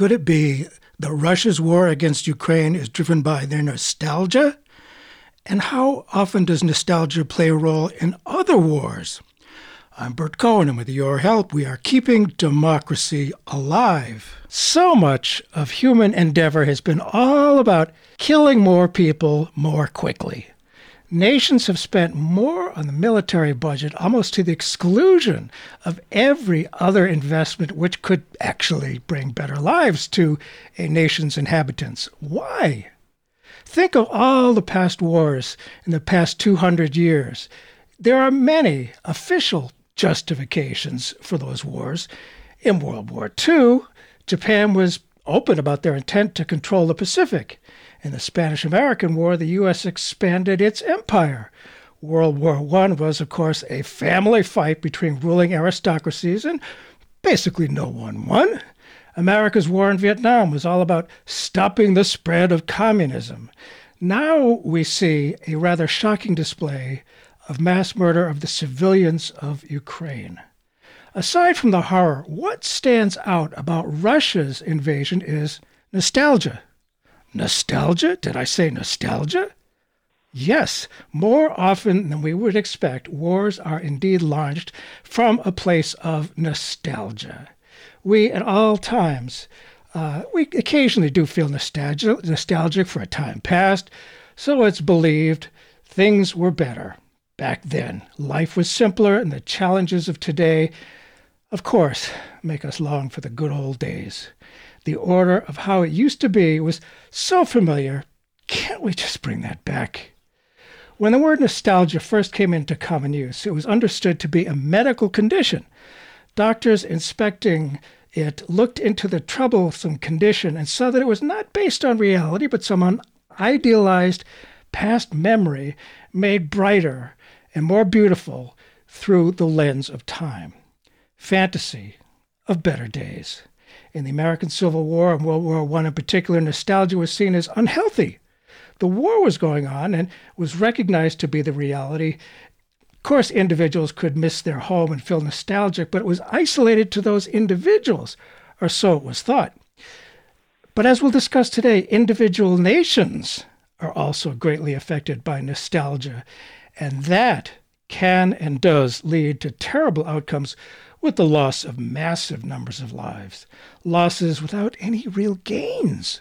Could it be that Russia's war against Ukraine is driven by their nostalgia? And how often does nostalgia play a role in other wars? I'm Bert Cohen, and with your help, we are keeping democracy alive. So much of human endeavor has been all about killing more people more quickly. Nations have spent more on the military budget, almost to the exclusion of every other investment which could actually bring better lives to a nation's inhabitants. Why? Think of all the past wars in the past 200 years. There are many official justifications for those wars. In World War II, Japan was open about their intent to control the Pacific. In the Spanish American War, the U.S. expanded its empire. World War I was, of course, a family fight between ruling aristocracies, and basically no one won. America's war in Vietnam was all about stopping the spread of communism. Now we see a rather shocking display of mass murder of the civilians of Ukraine. Aside from the horror, what stands out about Russia's invasion is nostalgia. Nostalgia? Did I say nostalgia? Yes, more often than we would expect, wars are indeed launched from a place of nostalgia. We, at all times, uh, we occasionally do feel nostalgic, nostalgic for a time past, so it's believed things were better back then. Life was simpler, and the challenges of today, of course, make us long for the good old days the order of how it used to be was so familiar. Can't we just bring that back? When the word nostalgia first came into common use, it was understood to be a medical condition. Doctors inspecting it looked into the troublesome condition and saw that it was not based on reality, but some idealized past memory made brighter and more beautiful through the lens of time. Fantasy of better days. In the American Civil War and World War I in particular, nostalgia was seen as unhealthy. The war was going on and was recognized to be the reality. Of course, individuals could miss their home and feel nostalgic, but it was isolated to those individuals, or so it was thought. But as we'll discuss today, individual nations are also greatly affected by nostalgia, and that can and does lead to terrible outcomes with the loss of massive numbers of lives, losses without any real gains.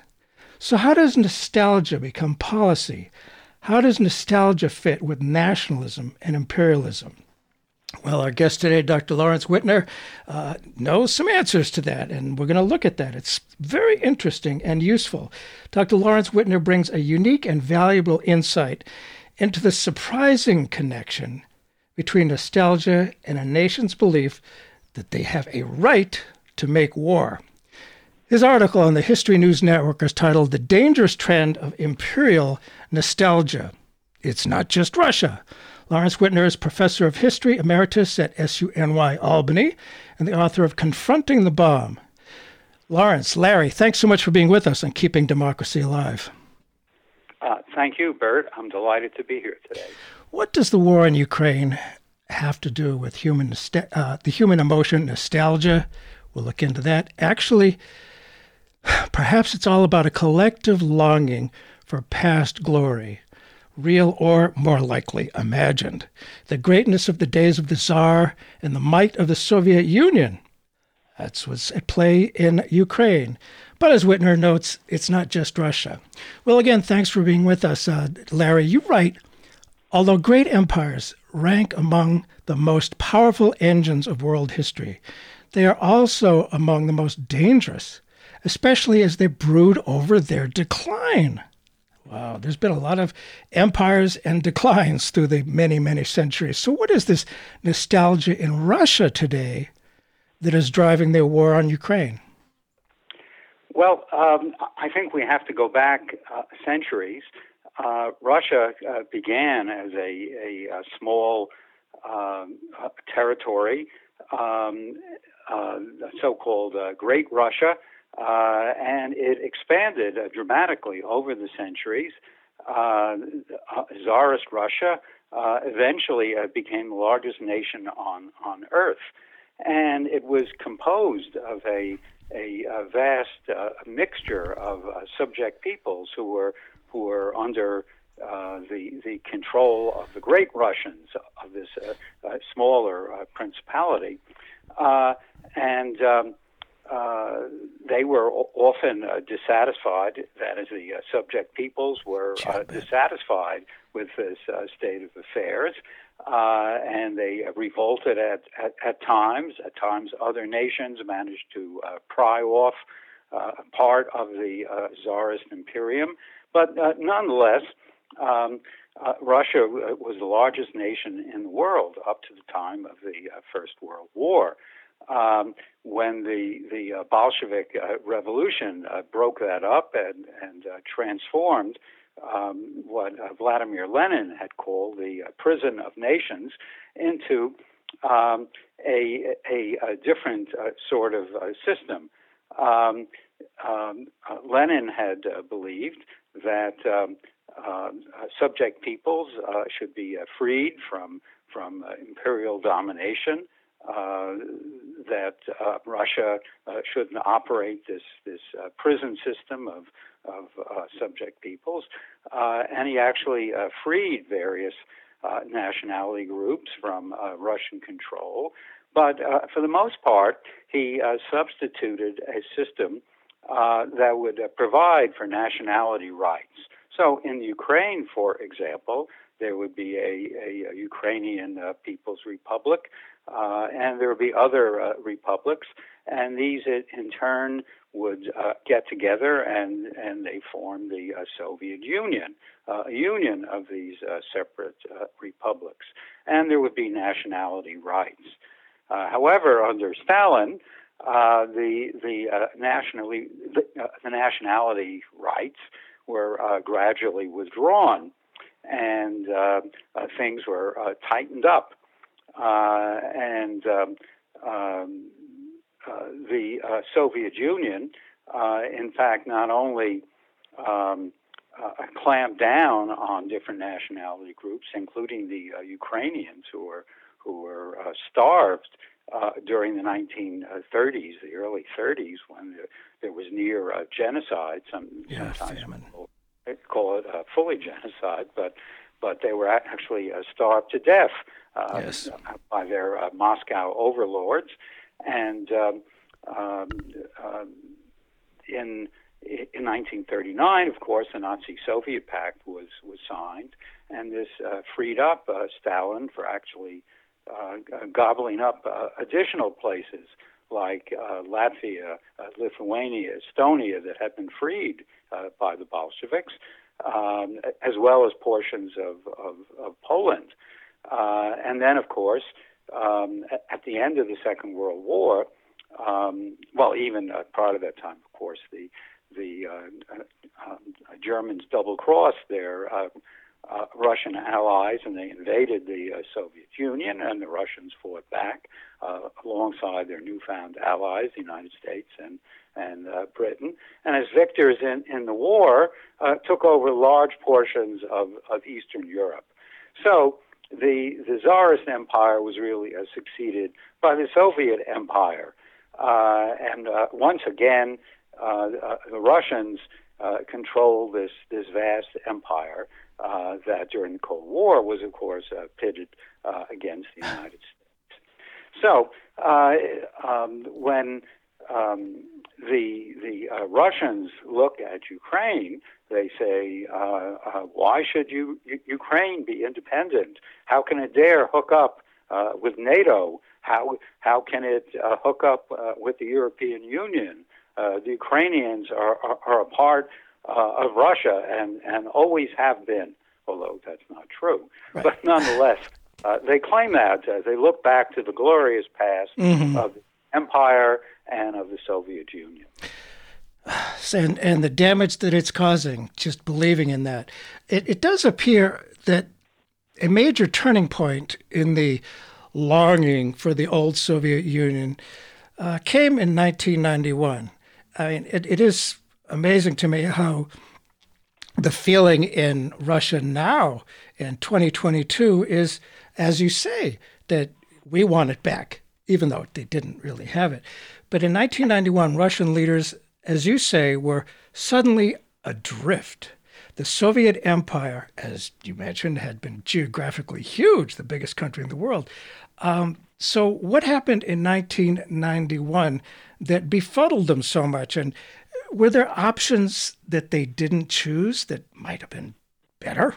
So, how does nostalgia become policy? How does nostalgia fit with nationalism and imperialism? Well, our guest today, Dr. Lawrence Wittner, uh, knows some answers to that, and we're going to look at that. It's very interesting and useful. Dr. Lawrence Wittner brings a unique and valuable insight into the surprising connection between nostalgia and a nation's belief that they have a right to make war. His article on the History News Network is titled The Dangerous Trend of Imperial Nostalgia. It's not just Russia. Lawrence Wittner is professor of history emeritus at SUNY Albany and the author of Confronting the Bomb. Lawrence, Larry, thanks so much for being with us and keeping democracy alive. Uh, thank you, Bert. I'm delighted to be here today. What does the war in Ukraine have to do with human uh, the human emotion nostalgia. We'll look into that. Actually, perhaps it's all about a collective longing for past glory, real or more likely imagined. The greatness of the days of the Tsar and the might of the Soviet Union. That's what's at play in Ukraine. But as Wittner notes, it's not just Russia. Well, again, thanks for being with us, uh, Larry. You write Although great empires rank among the most powerful engines of world history, they are also among the most dangerous, especially as they brood over their decline. Wow, there's been a lot of empires and declines through the many, many centuries. So, what is this nostalgia in Russia today that is driving their war on Ukraine? Well, um, I think we have to go back uh, centuries uh, Russia uh, began as a, a, a small um, uh, territory, um, uh, so-called uh, Great Russia, and it expanded dramatically over the centuries. Tsarist Russia eventually became the largest nation on on Earth, and it was composed of a a, a vast uh, mixture of uh, subject peoples who were who were under uh, the the control of the great Russians of this uh, uh, smaller uh, principality, uh, and um, uh, they were often uh, dissatisfied. That is, the subject peoples were dissatisfied with this state of affairs, and they revolted at, at, at times. At times, other nations managed to pry off part of the czarist imperium. But uh, nonetheless, um, uh, Russia was the largest nation in the world up to the time of the uh, First World War. Um, when the the uh, Bolshevik uh, Revolution uh, broke that up and and transformed um, what Vladimir Lenin had called the prison of nations into um, a, a, a, different sort of system. Um, um, Lenin had believed that um, uh, subject peoples uh, should be uh, freed from from imperial domination. that Russia shouldn't operate this this prison system of of subject peoples, and he actually freed various nationality groups from Russian control. But uh, for the most part, he uh, substituted a system uh, that would provide for nationality rights. So in Ukraine, for example, there would be a, a, a Ukrainian uh, People's Republic, uh, and there would be other uh, republics, and these in turn would uh, get together and, and they form the uh, Soviet Union, uh, a union of these separate republics, and there would be nationality rights. however, under Stalin, the the nationally the, the nationality rights were uh, gradually withdrawn, and uh, uh, things were uh, tightened up. Uh, and um, um, uh, the Soviet Union, in fact, not only um, clamped down on different nationality groups, including the Ukrainians who were who were starved uh, during the 1930s, the early 30s, when there, there was near uh, genocide. Some yeah, sometimes famine. people call it uh, fully genocide, but but they were actually starved to death uh, yes. by their uh, Moscow overlords, and um, um, um in in 1939, of course, the Nazi-Soviet Pact was was signed, and this freed up Stalin for actually uh, gobbling up uh, additional places like uh, Latvia, Lithuania, Estonia that had been freed by the Bolsheviks, um, as well as portions of, of, of Poland. and then, of course, um, at the end of the Second World War, um, well, even uh, prior to that time, of course, the the uh, uh, Germans double crossed their uh, Russian allies, and they invaded the uh, Soviet Union, and the Russians fought back uh, alongside their newfound allies, the United States and and uh, Britain. And as victors in in the war, uh, took over large portions of of Eastern Europe. So the the Tsarist Empire was really succeeded by the Soviet Empire, and once again, the Russians. controlled this this vast empire, uh, that during the Cold War was, of course, uh, pitted uh, against the United States. So uh, um, when um, the the uh, Russians look at Ukraine, they say, "Why should you, Ukraine be independent? How can it dare hook up with NATO? How how can it hook up with the European Union?" the Ukrainians are, are, are a part uh, of Russia and, and always have been, although that's not true. Right. But nonetheless, uh, they claim that. They look back to the glorious past mm-hmm. of the empire and of the Soviet Union. And, and the damage that it's causing, just believing in that. It, it does appear that a major turning point in the longing for the old Soviet Union uh, came in 1991. I mean, it, it is amazing to me how the feeling in Russia now in 2022 is, as you say, that we want it back, even though they didn't really have it. But in 1991, Russian leaders, as you say, were suddenly adrift. The Soviet Empire, as you mentioned, had been geographically huge, the biggest country in the world. Um, so, what happened in 1991 that befuddled them so much? And were there options that they didn't choose that might have been better?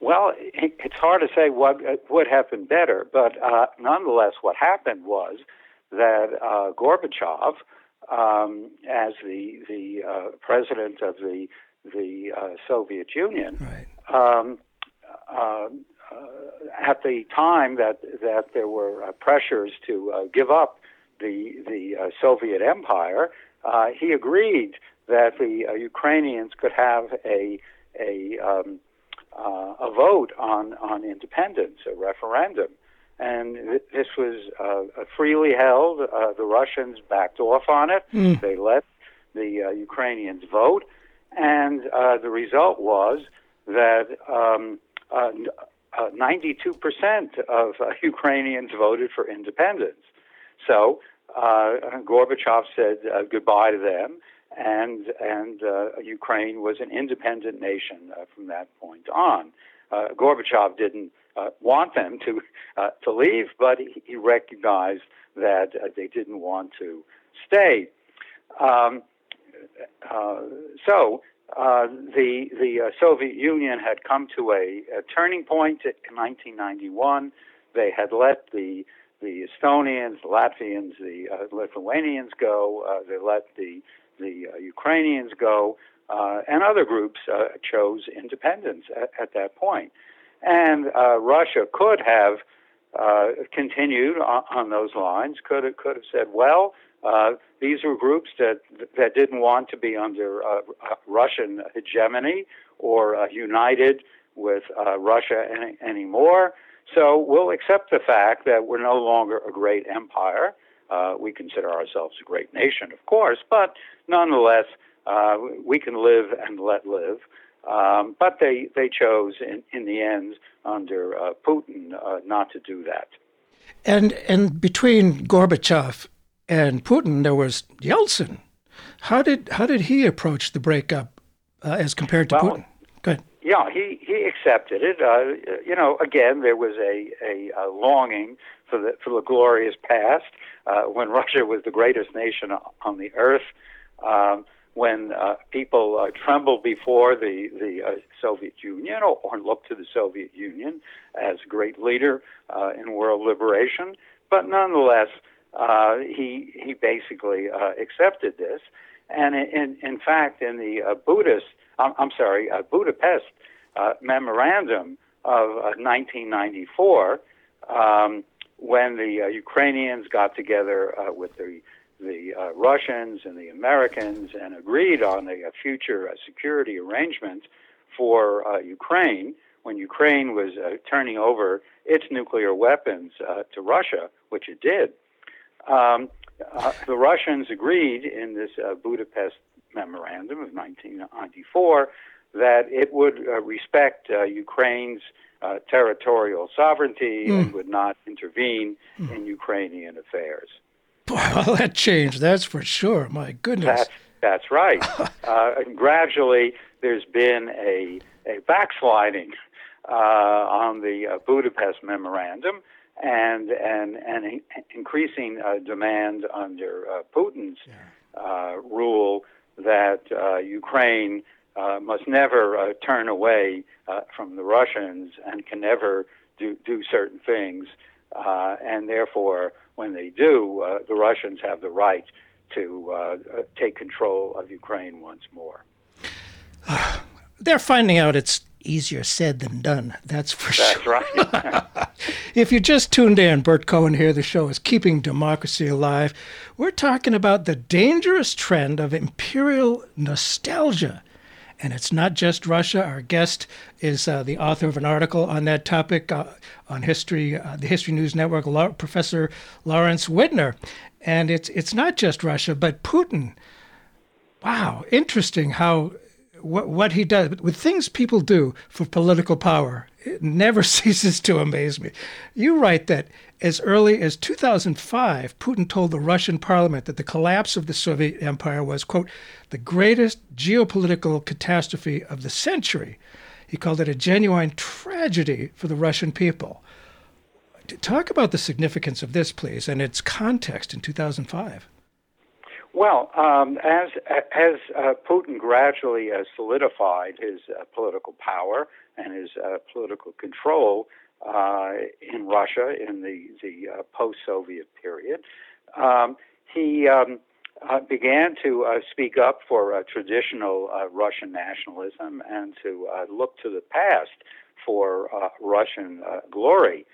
Well, it's hard to say what would have been better, but uh, nonetheless, what happened was that uh, Gorbachev, um, as the the uh, president of the the uh, Soviet Union, right. um, uh, at the time that that there were pressures to give up the the Soviet Empire, he agreed that the Ukrainians could have a a um, uh, a vote on, on independence, a referendum. And th- this was uh, freely held. Uh, the Russians backed off on it. Mm. They let the uh, Ukrainians vote. And uh, the result was that um, 92% of Ukrainians voted for independence. So Gorbachev said goodbye to them and and uh, Ukraine was an independent nation uh, from that point on. Uh, Gorbachev didn't uh, want them to uh, to leave, but he, recognized that uh, they didn't want to stay. Um, so the the Soviet Union had come to a, a turning point in 1991. They had let the the Estonians, the Latvians, the Lithuanians go. they let the the uh, Ukrainians go, uh, and other groups uh, chose independence at, at, that point. And uh, Russia could have uh, continued on, on, those lines. Could have, could have said, well, uh, these were groups that that didn't want to be under Russian hegemony or united with Russia any, anymore. So we'll accept the fact that we're no longer a great empire. Uh, we consider ourselves a great nation, of course, but nonetheless, uh, we can live and let live. Um, but they, they chose in, in the end under uh, Putin uh, not to do that. And, and between Gorbachev and Putin, there was Yeltsin. How did, how did he approach the breakup uh, as compared to well, Putin? Good. Yeah, he, he accepted it. Uh, you know, again, there was a, a, a longing for the, for the glorious past uh, when Russia was the greatest nation on the earth, um, when uh, people uh, trembled before the the uh, Soviet Union or, or looked to the Soviet Union as a great leader uh, in world liberation, but nonetheless, uh, he he basically uh, accepted this, and in in fact, in the uh, Buddhist, I'm, sorry, uh, Budapest uh, memorandum of uh, 1994. Um, when the uh, Ukrainians got together uh, with the the uh, Russians and the Americans and agreed on a, future security arrangement for Ukraine when Ukraine was turning over its nuclear weapons to Russia, which it did. Um, the Russians agreed in this Budapest memorandum of 1994 that it would respect Ukraine's uh, territorial sovereignty mm. and would not intervene mm. in Ukrainian affairs. Well, that changed, that's for sure. My goodness. That's, that's right. uh, and gradually, there's been a, a backsliding uh, on the uh, Budapest Memorandum and and and increasing uh, demand under uh, Putin's yeah. uh, rule that uh, Ukraine uh, must never uh, turn away uh, from the Russians and can never do, do certain things. Uh, and therefore, when they do, uh, the Russians have the right to uh, take control of Ukraine once more. They're finding out it's easier said than done. That's for That's sure. That's right. if you just tuned in, Bert Cohen here. The show is Keeping Democracy Alive. We're talking about the dangerous trend of imperial nostalgia and it's not just Russia. Our guest is uh, the author of an article on that topic uh, on history, uh, the History News Network, La- Professor Lawrence Wittner. And it's it's not just Russia, but Putin. Wow, interesting how what what he does with things people do for political power it never ceases to amaze me. You write that as early as 2005, Putin told the Russian parliament that the collapse of the Soviet Empire was, quote, the greatest geopolitical catastrophe of the century. He called it a genuine tragedy for the Russian people. Talk about the significance of this, please, and its context in 2005. Well, um, as as uh, Putin gradually uh, solidified his uh, political power and his uh, political control uh, in Russia in the the uh, post-Soviet period, um, he um, began to speak up for traditional Russian nationalism and to look to the past for Russian glory.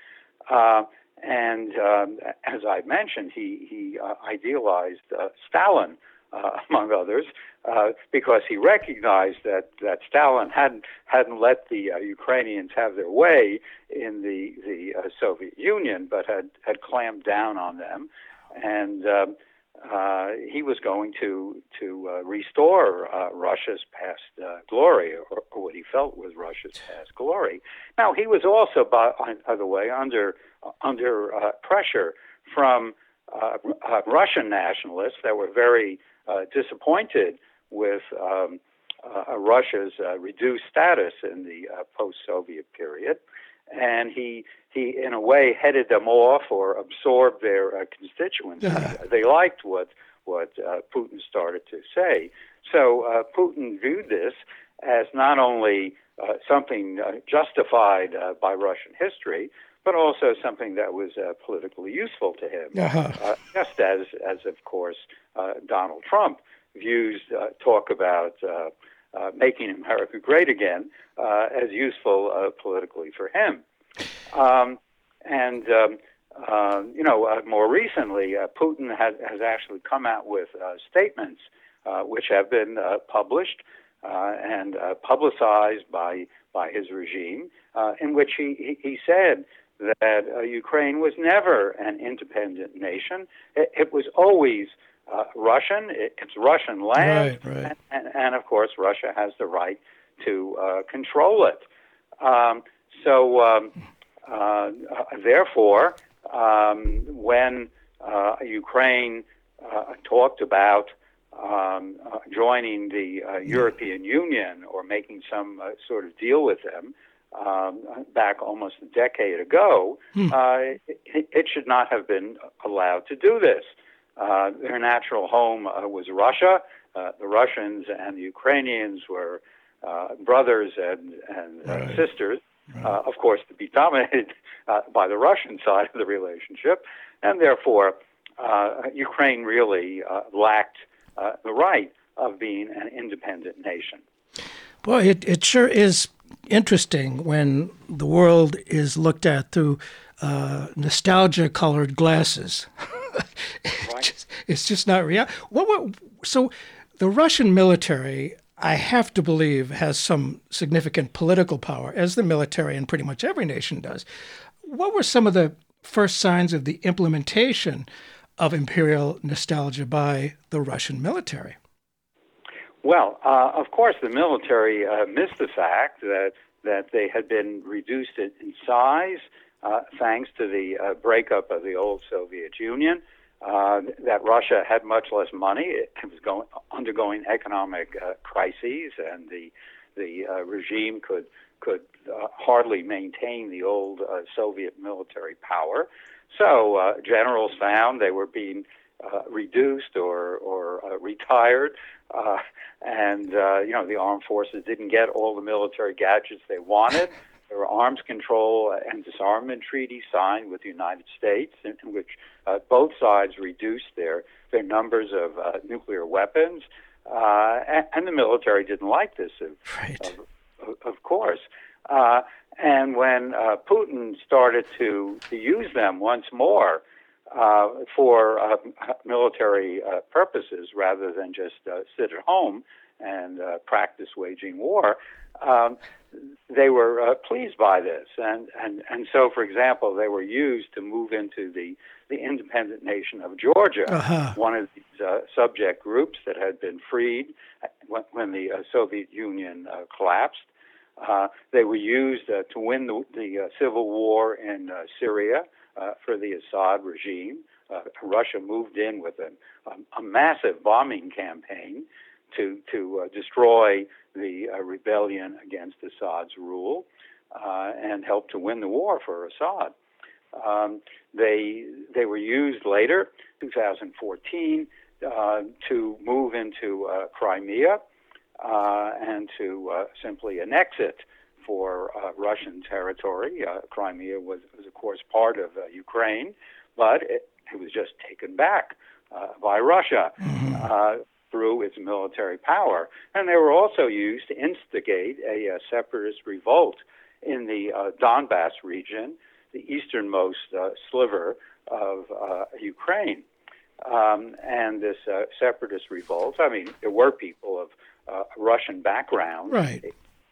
And um, as I mentioned, he, he uh, idealized uh, Stalin, uh, among others, uh, because he recognized that, that Stalin hadn't, hadn't let the uh, Ukrainians have their way in the, the uh, Soviet Union, but had, had clamped down on them. And um, he was going to, to restore Russia's past glory, or, or, what he felt was Russia's past glory. Now, he was also, by, by the way, under under uh, pressure from uh, uh, Russian nationalists that were very uh, Uh, disappointed with um, uh, Russia's uh, reduced status in the uh, post-Soviet period, and he he in a way headed them off or absorbed their uh, constituency. they liked what what Putin started to say, so Putin viewed this as not only something justified by Russian history, but also something that was uh, politically useful to him, uh-huh. uh, just as, as of course, uh, Donald Trump views uh, talk about uh, uh, making America great again as useful politically for him. Um, and um, you know, more recently, Putin has, has actually come out with statements which have been published and publicized by by his regime, in which he he, he said that uh, Ukraine was never an independent nation. It, it was always uh, Russian. It, it's Russian land, right, right. And, and, and, of course, Russia has the right to uh, control it. Um, so, um, uh, therefore, um, when uh, Ukraine uh, talked about um, joining the European Union or making some sort of deal with them, um, back almost a decade ago, hmm. uh, it, it, should not have been allowed to do this. Uh, their natural home uh, was Russia. Uh, the Russians and the Ukrainians were uh, brothers and, and uh, right. sisters, right. of course, to be dominated by the Russian side of the relationship, and therefore Ukraine really lacked the right of being an independent nation. Boy, it, it sure is interesting when the world is looked at through uh, nostalgia colored glasses. it's, right. just, it's, just, not real. What, what, so the Russian military, I have to believe, has some significant political power, as the military in pretty much every nation does. What were some of the first signs of the implementation of imperial nostalgia by the Russian military? Well, uh, of course, the military uh, missed the fact that that they had been reduced in, size uh, thanks to the uh, breakup of the old Soviet Union. Uh, that Russia had much less money; it was going undergoing economic uh, crises, and the the regime could could hardly maintain the old Soviet military power. So generals found they were being reduced or or retired, uh, and uh, you know the armed forces didn't get all the military gadgets they wanted. There were arms control and disarmament treaties signed with the United States, in, in which uh, both sides reduced their their numbers of uh, nuclear weapons, uh, and, and the military didn't like this, of, right. of, of course. Uh, and when uh, Putin started to, to use them once more, uh, for uh, military uh, purposes rather than just uh, sit at home and uh, practice waging war. Um, they were uh, pleased by this, and, and and so, for example, they were used to move into the the independent nation of Georgia, uh-huh. one of these subject groups that had been freed when, when the Soviet Union collapsed. Uh, they were used uh, to win the, the uh, civil war in uh, Syria uh, for the Assad regime. Uh, Russia moved in with a, a, massive bombing campaign to to destroy the rebellion against Assad's rule and help to win the war for Assad. Um, they they were used later, 2014, to move into Crimea uh, and to uh, simply annex it for uh, Russian territory. Uh, Crimea was, was, of course, part of uh, Ukraine, but it, it, was just taken back uh, by Russia. Mm-hmm. Through its military power. And they were also used to instigate a, a separatist revolt in the Donbass region, the easternmost sliver of Ukraine. Um, and this uh, separatist revolt. I mean, there were people of uh, Russian background, right.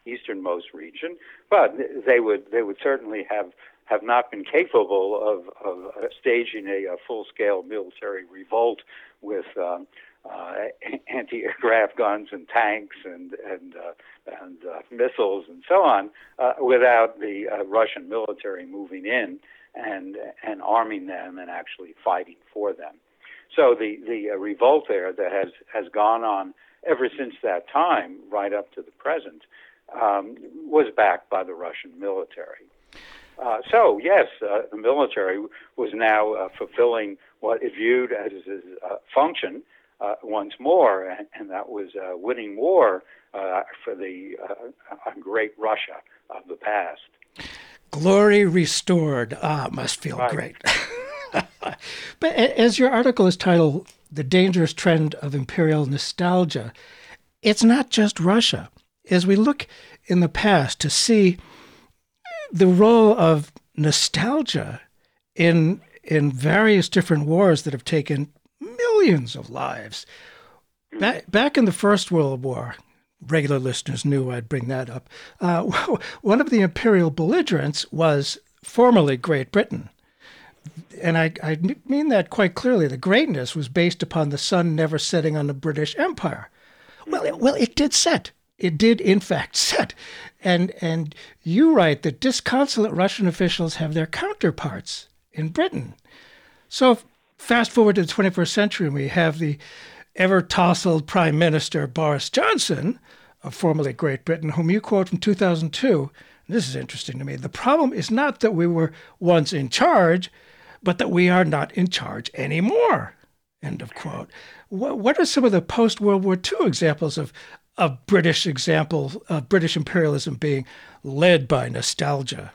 Easternmost region, but they would they would certainly have have not been capable of, of uh, staging a, a full scale military revolt with um, uh, anti aircraft guns and tanks and and uh, and uh, missiles and so on uh, without the uh, Russian military moving in and and arming them and actually fighting for them. So the the revolt there that has has gone on ever since that time, right up to the present, um, was backed by the Russian military. Uh, so, yes, uh, the military was now uh, fulfilling what it viewed as its uh, function uh, once more, and, and that was uh, winning war for the great Russia of the past. Glory restored. Ah, must feel right. great. but as your article is titled, the dangerous trend of imperial nostalgia, it's not just Russia. As we look in the past to see the role of nostalgia in in various different wars that have taken millions of lives. Back, back in the First World War, regular listeners knew I'd bring that up. Uh, one of the imperial belligerents was formerly Great Britain and I, I mean that quite clearly. The greatness was based upon the sun never setting on the British Empire. Well, it, well, it did set. It did, in fact, set. And and you write that disconsolate Russian officials have their counterparts in Britain. So fast forward to the 21st century, and we have the ever tousled Prime Minister Boris Johnson, of formerly Great Britain, whom you quote from 2002. This is interesting to me. The problem is not that we were once in charge, but that we are not in charge anymore. End of quote. What, what are some of the post World War II examples of, of British example of British imperialism being led by nostalgia?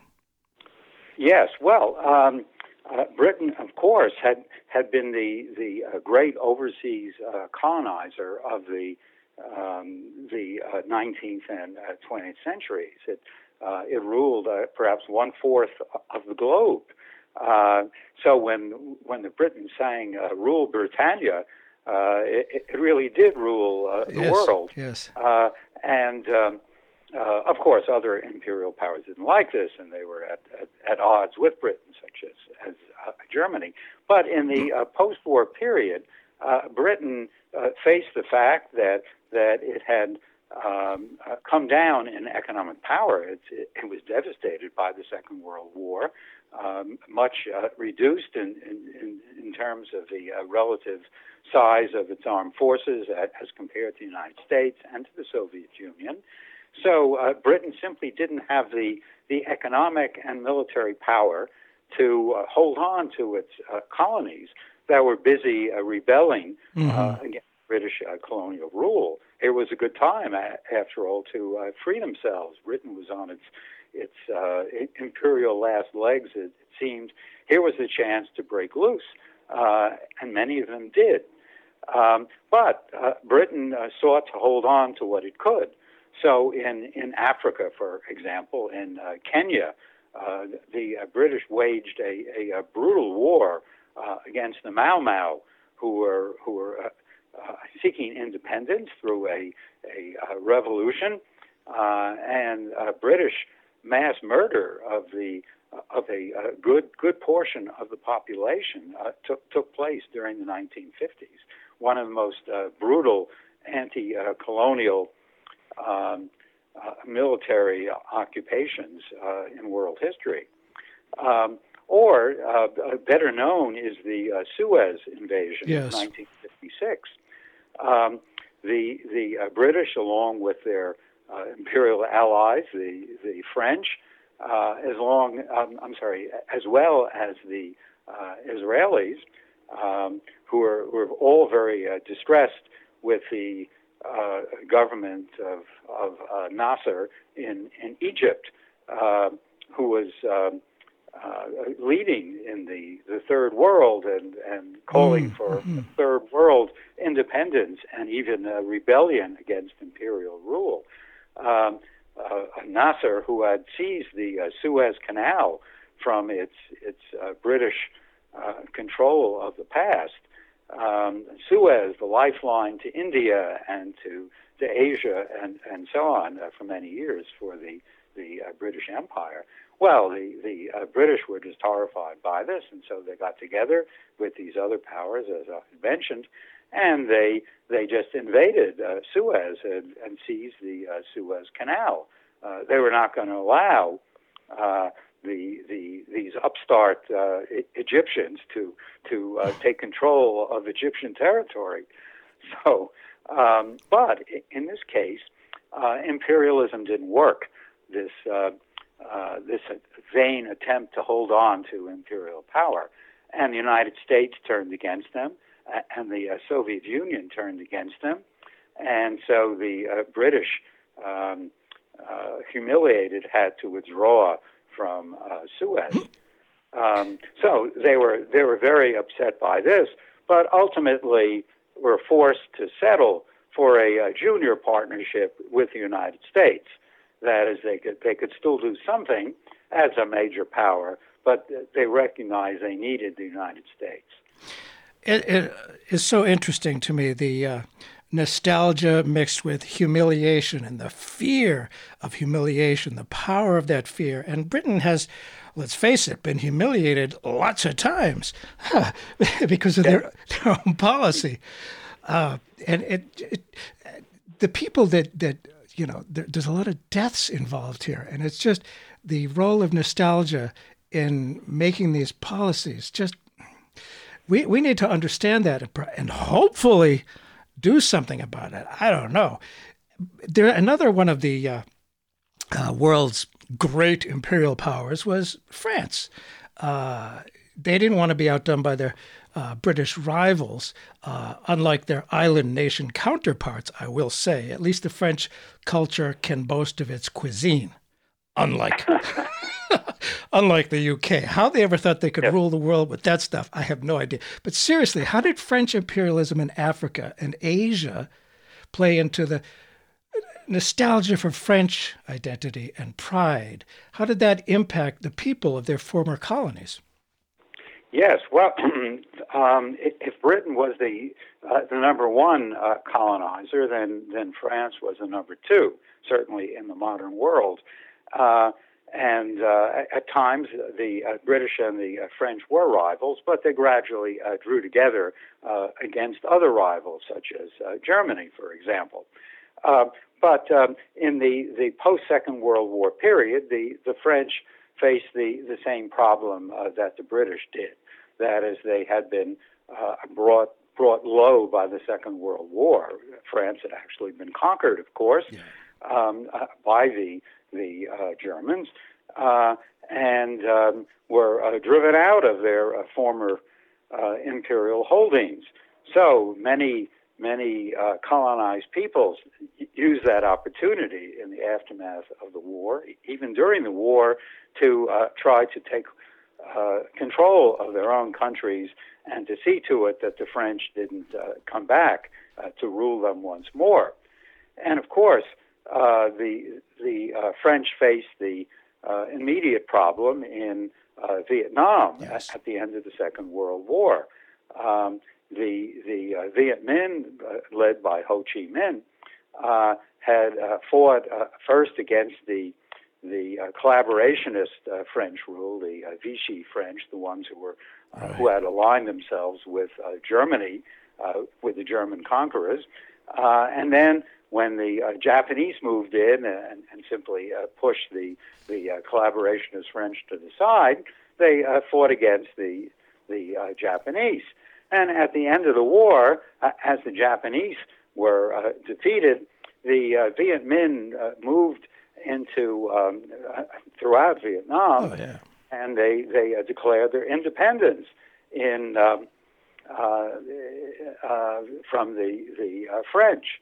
Yes, well, um, uh, Britain, of course, had had been the the uh, great overseas uh, colonizer of the um, the 19th uh, and 20th uh, centuries. It uh, it ruled perhaps one fourth of the globe. So when when the Britons sang "Rule Britannia," uh, it, it, really did rule uh, the yes, world. Yes. Uh, and um, uh, of course, other imperial powers didn't like this, and they were at, at, at odds with Britain, such as as Germany. But in the post-war period, Britain faced the fact that that it had um, uh, come down in economic power. It, it, was devastated by the Second World War um, much uh, reduced in, in, in, terms of the uh, relative size of its armed forces as compared to the United States and to the Soviet Union. So uh, Britain simply didn't have the, the economic and military power to uh, hold on to its uh, colonies that were busy uh, rebelling mm-hmm. against British colonial rule. It was a good time, after all, to free themselves. Britain was on its its uh, imperial last legs, it, seemed, here was a chance to break loose, uh, and many of them did. Um, but uh, Britain uh, sought to hold on to what it could. So, in, in Africa, for example, in uh, Kenya, uh, the British waged a, a, a brutal war against the Mau Mau, who were who were seeking independence through a a, revolution, and British mass murder of the of a, a good good portion of the population uh, took took place during the 1950s. One of the most uh, brutal anti-colonial um, military occupations in world history. Um, or, better known is the Suez invasion yes. in 1956. Um, the the uh, British, along with their uh, imperial allies, the the French, uh, as long um, I'm sorry, as well as the uh, Israelis, um, who are who are all very uh, distressed with the uh, government of of Nasser in in Egypt, who was. Um, uh, leading in the, the third world and, and calling mm, for mm-hmm. third world independence and even rebellion against imperial rule. Um, uh, Nasser, who had seized the uh, Suez Canal from its its uh, British uh, control of the past, um, Suez, the lifeline to India and to to Asia and and so on uh, for many years for the the British Empire. Well, the the uh, British were just horrified by this, and so they got together with these other powers, as I mentioned, and they they just invaded uh, Suez and, and seized the uh, Suez Canal. Uh, they were not going to allow uh, the the these upstart uh, Egyptians to to uh, take control of Egyptian territory. So, um, but in this case, uh, imperialism didn't work. This uh, uh, this vain attempt to hold on to imperial power. And the United States turned against them, uh, and the uh, Soviet Union turned against them. And so the uh, British, um, uh, humiliated, had to withdraw from Suez. Um, so they were they were very upset by this, but ultimately were forced to settle for a, a junior partnership with the United States. That is, they could they could still do something as a major power, but they recognized they needed the United States. It, it is so interesting to me the uh, nostalgia mixed with humiliation and the fear of humiliation, the power of that fear. And Britain has, let's face it, been humiliated lots of times because of their, their own policy. Uh, and it, it, the people that, that you know, there, there's a lot of deaths involved here, and it's just the role of nostalgia in making these policies. Just we we need to understand that and hopefully do something about it. I don't know. There another one of the uh, uh, world's great imperial powers was France. Uh, they didn't want to be outdone by their uh, British rivals, uh, unlike their island nation counterparts, I will say. At least the French culture can boast of its cuisine, unlike. unlike the UK. How they ever thought they could yep. rule the world with that stuff, I have no idea. But seriously, how did French imperialism in Africa and Asia play into the nostalgia for French identity and pride? How did that impact the people of their former colonies? Yes, well, um, if Britain was the uh, the number one uh, colonizer, then then France was the number two, certainly in the modern world. Uh, and uh, at times, the uh, British and the uh, French were rivals, but they gradually drew together against other rivals, such as Germany, for example. but um, in the, the post Second World War period, the, the French faced the, the same problem that the British did. That is, they had been uh, brought brought low by the Second World War. France had actually been conquered, of course, yeah. um, uh, by the the uh, Germans, uh, and um, were uh, driven out of their uh, former imperial holdings. So many many colonized peoples used that opportunity in the aftermath of the war, even during the war, to try to take uh, control of their own countries and to see to it that the French didn't uh, come back uh, to rule them once more. And of course, uh, the the uh, French faced the immediate problem in Vietnam yes. at, at, the end of the Second World War. Um, the the Viet Minh, led by Ho Chi Minh, had fought first against the the uh, collaborationist uh, French rule, the uh, Vichy French, the ones who were uh, right. who had aligned themselves with uh, Germany, uh, with the German conquerors, and then when the uh, Japanese moved in and, and simply uh, pushed the the uh, collaborationist French to the side, they uh, fought against the the uh, Japanese. And at the end of the war, uh, as the Japanese were defeated, the Viet Minh moved into um, throughout Vietnam, oh, yeah. and they they declared their independence in. Um, uh, uh, from the the uh, French,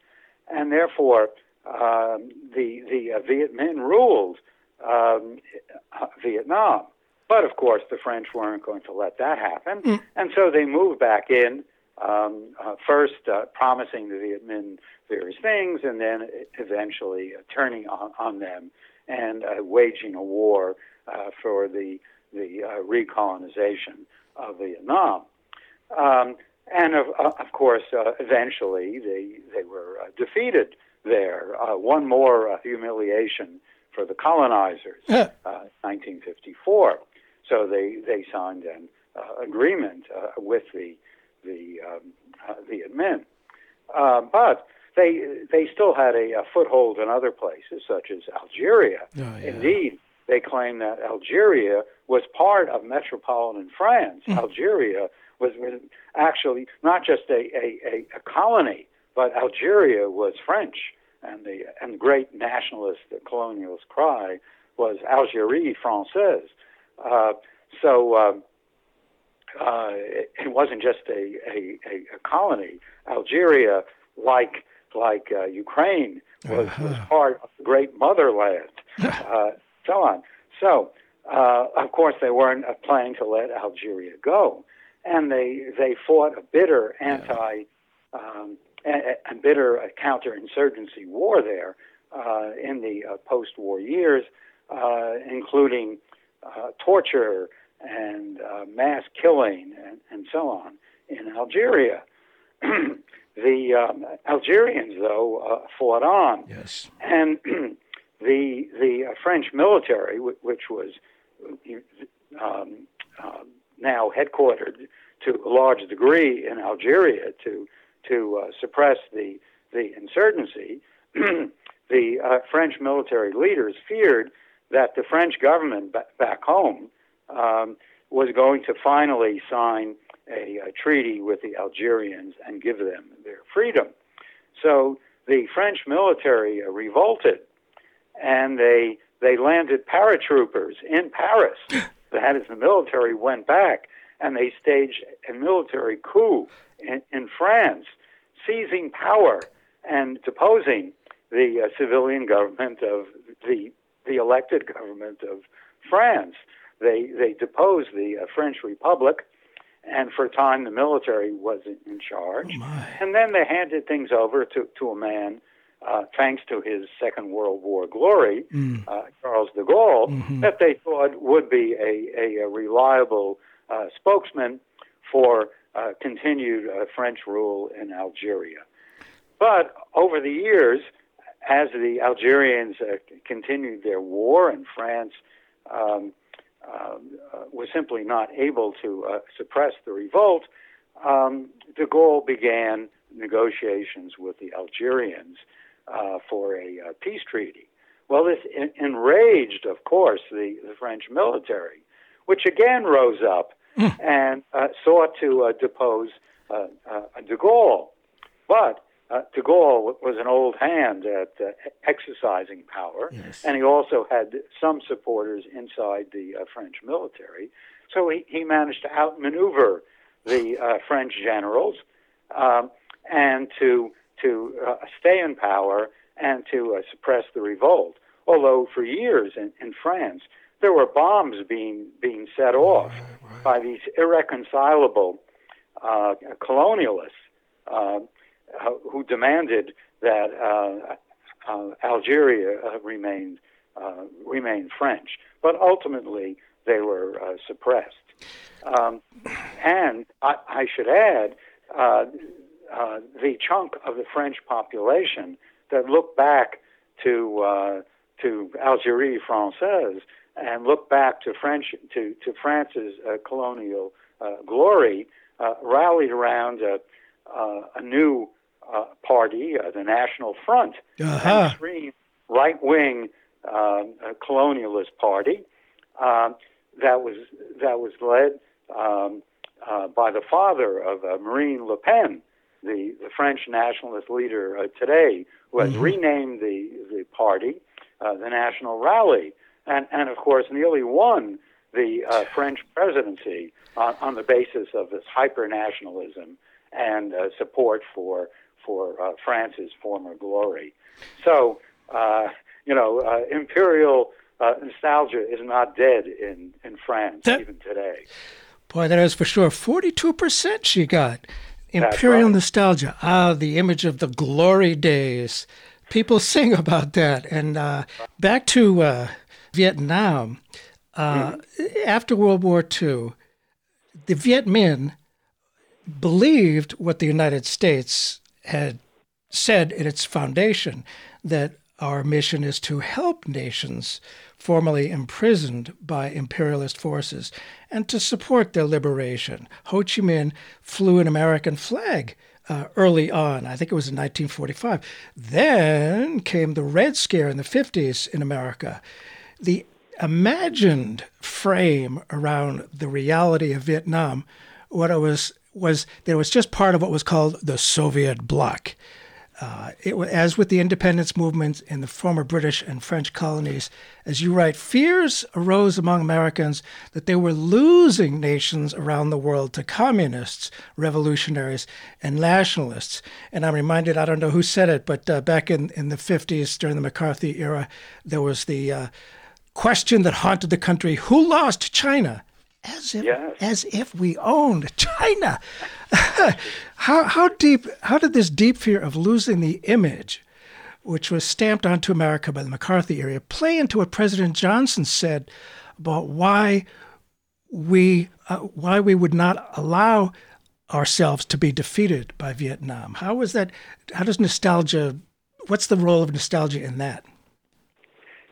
and therefore um, the the Viet Minh ruled um, Vietnam. But of course, the French weren't going to let that happen, mm. and so they moved back in. Um, uh, first, uh, promising the Viet Minh various things, and then eventually uh, turning on, on, them and waging a war for the the recolonization of Vietnam. Um, and of, uh, of course, uh, eventually they they were uh, defeated there. Uh, one more uh, humiliation for the colonizers, 1954. So they they signed an agreement with the the um, Viet Minh, but they they still had a, a, foothold in other places, such as Algeria. Oh, yeah. Indeed, they claim that Algeria was part of metropolitan France. Mm. Algeria was, was actually not just a, a, a, colony, but Algeria was French, and the and the great nationalist, the colonialist cry was Algérie française. Uh, so uh, uh, it, wasn't just a, a, a, colony. Algeria, like like uh, Ukraine, was, uh-huh. was part of the great motherland, uh, so on. So, uh, of course, they weren't planning to let Algeria go and they they fought a bitter anti um, a, a bitter counterinsurgency war there uh, in the uh, post-war years, uh, including uh, torture and uh, mass killing and, and, so on in Algeria. the um, Algerians, though, uh, fought on, yes. and the the French military, which was um, um, now headquartered to a large degree in Algeria to to uh, suppress the the insurgency, the uh, French military leaders feared that the French government b- back home um, was going to finally sign a, a, treaty with the Algerians and give them their freedom. So the French military uh, revolted, and they they landed paratroopers in Paris. that is, the military went back and they staged a military coup in, in France, seizing power and deposing the uh, civilian government of the the elected government of France. They they deposed the uh, French Republic, and for a time the military was in, in charge. Oh and then they handed things over to to a man. Uh, thanks to his Second World War glory, mm. Uh, Charles de Gaulle, mm-hmm. that they thought would be a, a, a reliable uh, spokesman for uh, continued uh, French rule in Algeria. But over the years, as the Algerians continued their war and France um, uh, was simply not able to uh, suppress the revolt, um, de Gaulle began negotiations with the Algerians uh, for a peace treaty. Well, this enraged, of course, the, the French military which again rose up mm. and uh, sought to uh, depose uh, uh, de Gaulle. But uh, de Gaulle was an old hand at exercising power, yes. and he also had some supporters inside the French military. So he, he managed to outmaneuver the French generals um, and to to stay in power and to suppress the revolt. Although for years in, in France, there were bombs being being set off right, right. by these irreconcilable uh, colonialists uh, who demanded that uh, uh Algeria uh, remain uh, remain French, but ultimately they were suppressed. Um, and I, I, should add the chunk of the French population that looked back to to Algérie Française and look back to French to to France's uh, colonial uh, glory, uh, rallied around a, uh, a new uh, party, uh, the National Front, uh-huh. an extreme right wing um, colonialist party um, that was that was led um, uh, by the father of uh, Marine Le Pen, the, the French nationalist leader uh, today, who has mm-hmm. renamed the the party uh, the National Rally, and and of course nearly won the uh, French presidency on, on, the basis of this hyper nationalism and uh, support for for France's former glory. So you know, imperial uh, nostalgia is not dead in, in France that, even today. Boy, that is for sure. 42% she got. Imperial right. nostalgia. Ah, the image of the glory days. People sing about that. And uh, back to uh, Vietnam, uh, mm-hmm. after World War II, the Viet Minh believed what the United States had said in its foundation that our mission is to help nations formerly imprisoned by imperialist forces and to support their liberation. Ho Chi Minh flew an American flag uh, early on. I think it was in 1945. Then came the Red Scare in the 50s in America. The imagined frame around the reality of Vietnam, what it was was that it was just part of what was called the Soviet bloc. Uh, it, as with the independence movement in the former British and French colonies, as you write, fears arose among Americans that they were losing nations around the world to communists, revolutionaries, and nationalists. And I'm reminded, I don't know who said it, but uh, back in, in the 50s, during the McCarthy era, there was the uh, question that haunted the country who lost China? As if yes. as if we owned China. how how deep how did this deep fear of losing the image, which was stamped onto America by the McCarthy era, play into what President Johnson said about why we uh, why we would not allow ourselves to be defeated by Vietnam? How was that? How does nostalgia? What's the role of nostalgia in that?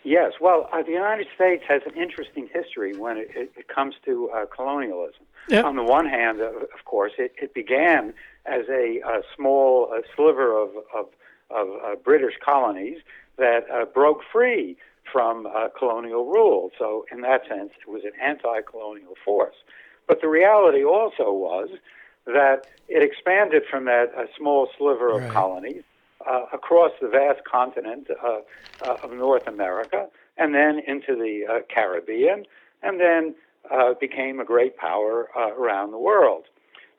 Yes, well, uh, the United States has an interesting history when it, it, it comes to uh, colonialism. Yep. On the one hand, uh, of course, it, it began as a, a small sliver of, of, of uh, British colonies that uh, broke free from uh, colonial rule. So, in that sense, it was an anti colonial force. But the reality also was that it expanded from that small sliver of right. colonies uh, across the vast continent uh, uh, of North America, and then into the uh, Caribbean, and then uh, became a great power around the world.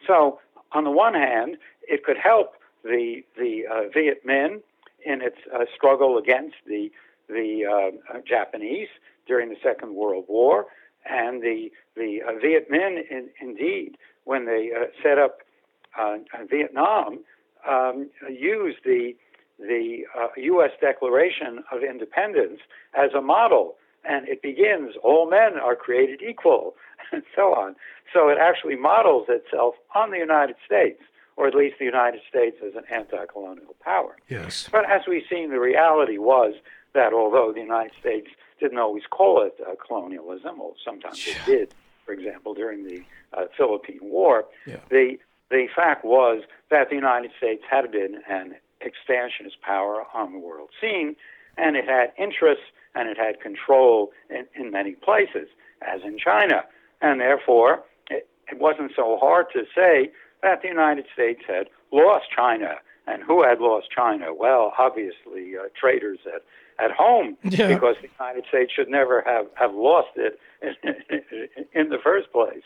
So, on the one hand, it could help the the Viet Minh in its struggle against the the Japanese during the Second World War, and the the Viet Minh, in, indeed, when they set up Vietnam, um, use the the uh, U.S. Declaration of Independence as a model, and it begins all men are created equal, and so on. So it actually models itself on the United States, or at least the United States as an anti-colonial power. Yes. But as we've seen, the reality was that although the United States didn't always call it uh, colonialism, or sometimes yeah. it did, for example, during the uh, Philippine War, yeah. the the fact was that the United States had been an expansionist power on the world scene, and it had interests and it had control in, in many places, as in China. And therefore, it, it wasn't so hard to say that the United States had lost China. And who had lost China? Well, obviously, uh, traders at, at home, yeah. because the United States should never have, have lost it in, in the first place.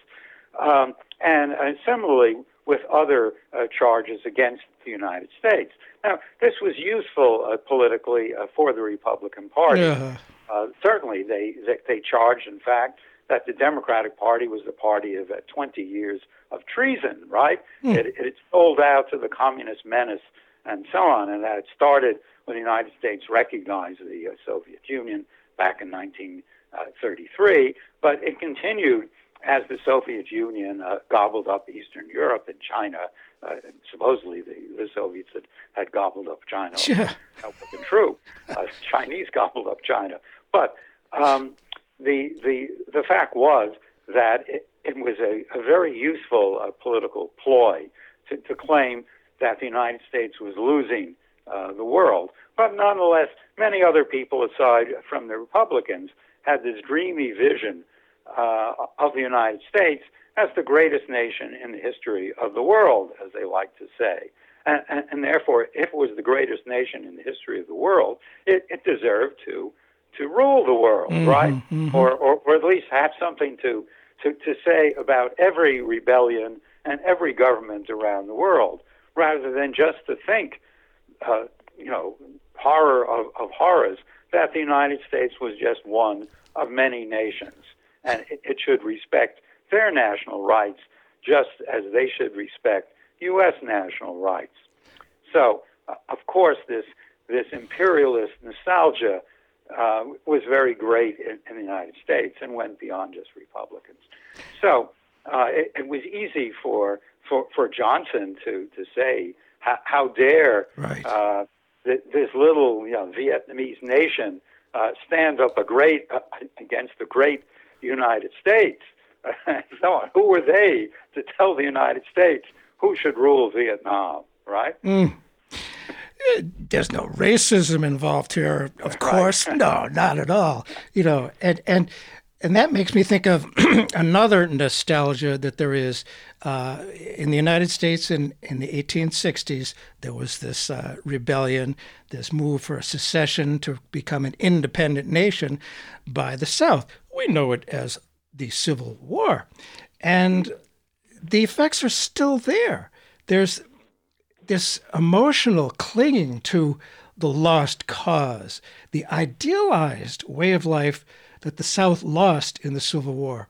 Um, and uh, similarly, with other uh, charges against the United States. Now, this was useful uh, politically uh, for the Republican Party. Yeah. Uh, certainly, they, they, they charged, in fact, that the Democratic Party was the party of uh, 20 years of treason. Right? Mm. It, it sold out to the communist menace and so on, and that it started when the United States recognized the uh, Soviet Union back in 1933, but it continued as the Soviet Union uh, gobbled up Eastern Europe and China, uh, supposedly the, the Soviets had, had gobbled up China. Yeah. That wasn't true. Uh, Chinese gobbled up China. But um, the, the, the fact was that it, it was a, a very useful uh, political ploy to, to claim that the United States was losing uh, the world. But nonetheless, many other people, aside from the Republicans, had this dreamy vision uh, of the United States as the greatest nation in the history of the world, as they like to say. And, and, and therefore, if it was the greatest nation in the history of the world, it, it deserved to to rule the world, mm-hmm, right? Mm-hmm. Or, or or at least have something to, to to say about every rebellion and every government around the world, rather than just to think, uh, you know, horror of, of horrors that the United States was just one of many nations, and it, it should respect their national rights just as they should respect U.S. national rights. So, uh, of course, this this imperialist nostalgia uh, was very great in, in, the United States and went beyond just Republicans. So uh, it, it, was easy for, for, for Johnson to, to say, how, how dare right. Uh, th- this little you know, Vietnamese nation uh, stand up a great uh, against the great United States? so on. Who were they to tell the United States who should rule Vietnam, right? Mm. There's no racism involved here, of right. course. No, not at all. You know, and and and that makes me think of another nostalgia that there is uh, in the United States in, in the 1860s. There was this uh, rebellion, this move for a secession to become an independent nation by the South. We know it as the Civil War. And the effects are still there. There's this emotional clinging to the lost cause, the idealized way of life that the South lost in the Civil War.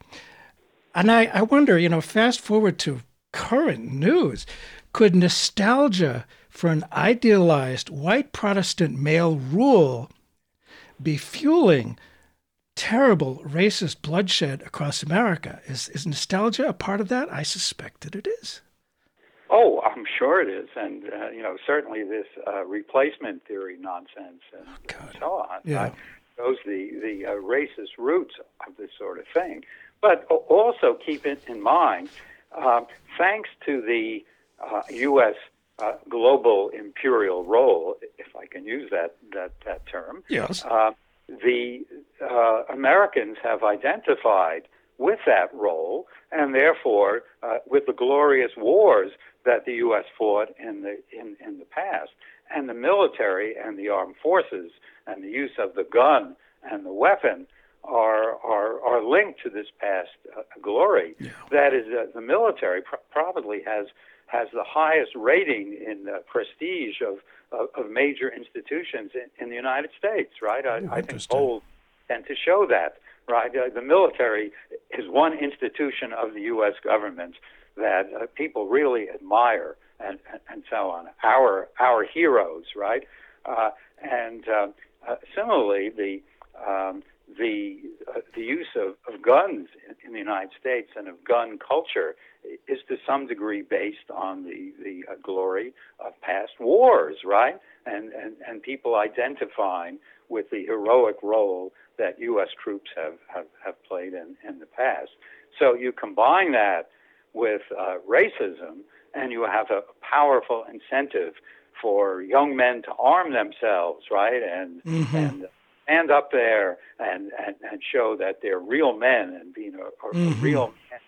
And I, I wonder, you know, fast forward to current news, could nostalgia for an idealized white Protestant male rule be fueling terrible racist bloodshed across America. Is, is nostalgia a part of that? I suspect that it is. Oh, I'm sure it is, and uh, you know certainly this uh, replacement theory nonsense and, oh, and so on yeah. Uh, shows the the uh, racist roots of this sort of thing. But also keep it in mind, um, thanks to the U.S. Uh, global imperial role, if I can use that that that term. Yes. Uh, the uh, Americans have identified with that role, and therefore uh, with the glorious wars that the U.S. fought in the in, in the past, and the military and the armed forces and the use of the gun and the weapon are are are linked to this past uh, glory. Yeah. That is, uh, the military pr- probably has has the highest rating in prestige of, of, of major institutions in, in, the United States, right? I, oh, I think polls tend to show that, right? Uh, the military is one institution of the U.S. government that uh, people really admire and, and, and, so on. Our, our heroes, right? Uh, and uh, similarly, the um, the uh, the use of, of guns in, in, the United States and of gun culture is to some degree based on the the uh, glory of past wars, right? And and and people identifying with the heroic role that U.S. troops have have, have played in in the past. So you combine that with uh, racism, and you have a powerful incentive for young men to arm themselves, right? And mm-hmm. and stand up there and, and, and show that they're real men and being a, a, mm-hmm. real man